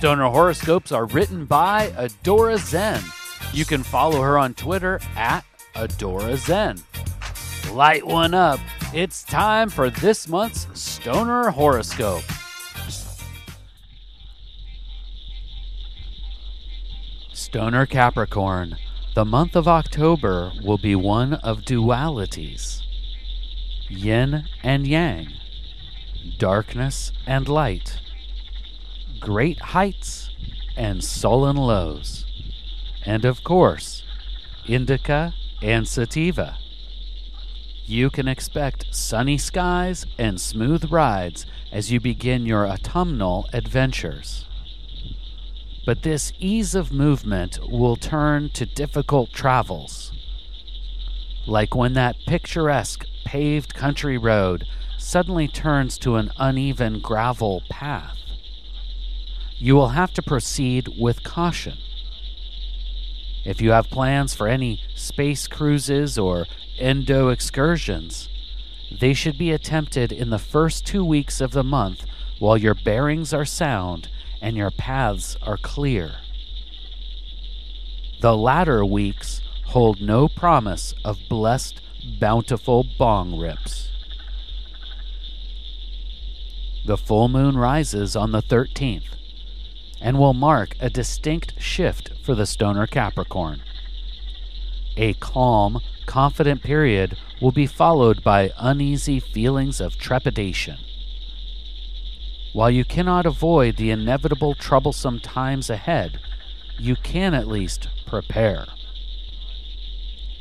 Stoner horoscopes are written by Adora Zen. You can follow her on Twitter at Adora Zen. Light one up. It's time for this month's Stoner horoscope. Stoner Capricorn. The month of October will be one of dualities yin and yang, darkness and light, great heights and sullen lows, and of course, indica and sativa. You can expect sunny skies and smooth rides as you begin your autumnal adventures. But this ease of movement will turn to difficult travels. Like when that picturesque paved country road suddenly turns to an uneven gravel path. You will have to proceed with caution. If you have plans for any space cruises or endo excursions, they should be attempted in the first two weeks of the month while your bearings are sound and your paths are clear. The latter weeks hold no promise of blessed, bountiful bong rips. The full moon rises on the 13th and will mark a distinct shift for the stoner Capricorn. A calm, confident period will be followed by uneasy feelings of trepidation. While you cannot avoid the inevitable troublesome times ahead, you can at least prepare.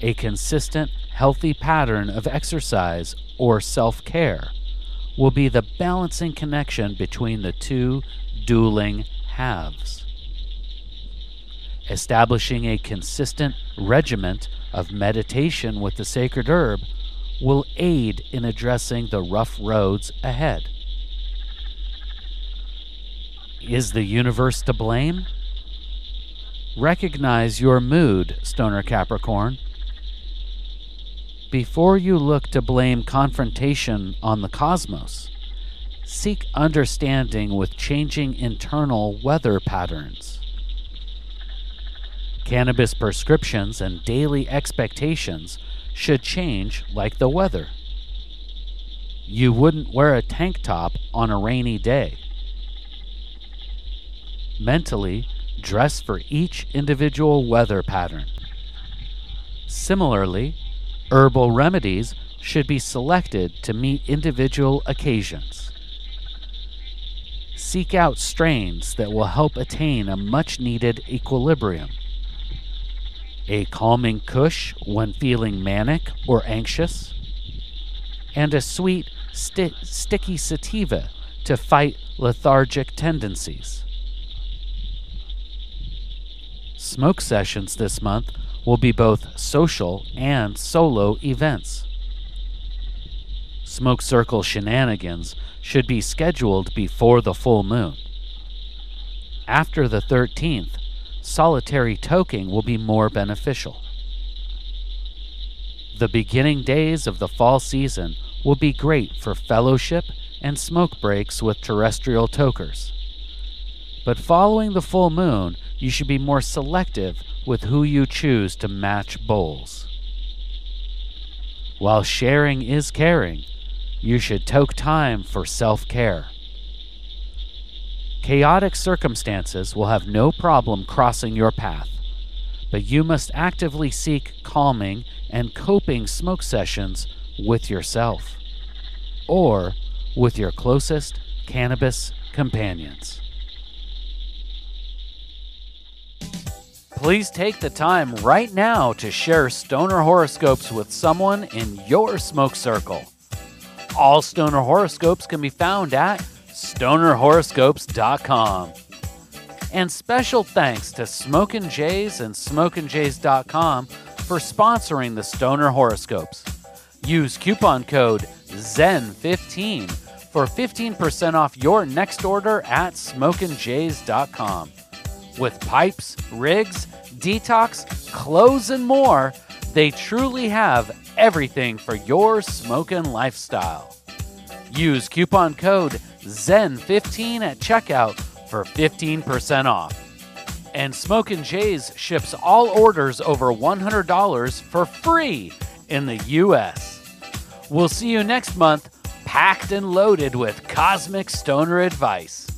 A consistent, healthy pattern of exercise or self care will be the balancing connection between the two dueling halves. Establishing a consistent regiment of meditation with the sacred herb will aid in addressing the rough roads ahead. Is the universe to blame? Recognize your mood, Stoner Capricorn. Before you look to blame confrontation on the cosmos, seek understanding with changing internal weather patterns. Cannabis prescriptions and daily expectations should change like the weather. You wouldn't wear a tank top on a rainy day. Mentally, dress for each individual weather pattern. Similarly, herbal remedies should be selected to meet individual occasions. Seek out strains that will help attain a much needed equilibrium. A calming kush when feeling manic or anxious, and a sweet, sti- sticky sativa to fight lethargic tendencies. Smoke sessions this month will be both social and solo events. Smoke circle shenanigans should be scheduled before the full moon. After the 13th, solitary toking will be more beneficial. The beginning days of the fall season will be great for fellowship and smoke breaks with terrestrial tokers. But following the full moon, you should be more selective with who you choose to match bowls. While sharing is caring, you should take time for self care. Chaotic circumstances will have no problem crossing your path, but you must actively seek calming and coping smoke sessions with yourself or with your closest cannabis companions. Please take the time right now to share stoner horoscopes with someone in your smoke circle. All stoner horoscopes can be found at stonerhoroscopes.com. And special thanks to Smokin' Jays and SmokinJays.com for sponsoring the Stoner Horoscopes. Use coupon code ZEN15 for 15% off your next order at SmokinJays.com. With pipes, rigs, detox, clothes, and more, they truly have everything for your smoking lifestyle. Use coupon code ZEN15 at checkout for 15% off. And Smokin' Jays ships all orders over $100 for free in the US. We'll see you next month, packed and loaded with cosmic stoner advice.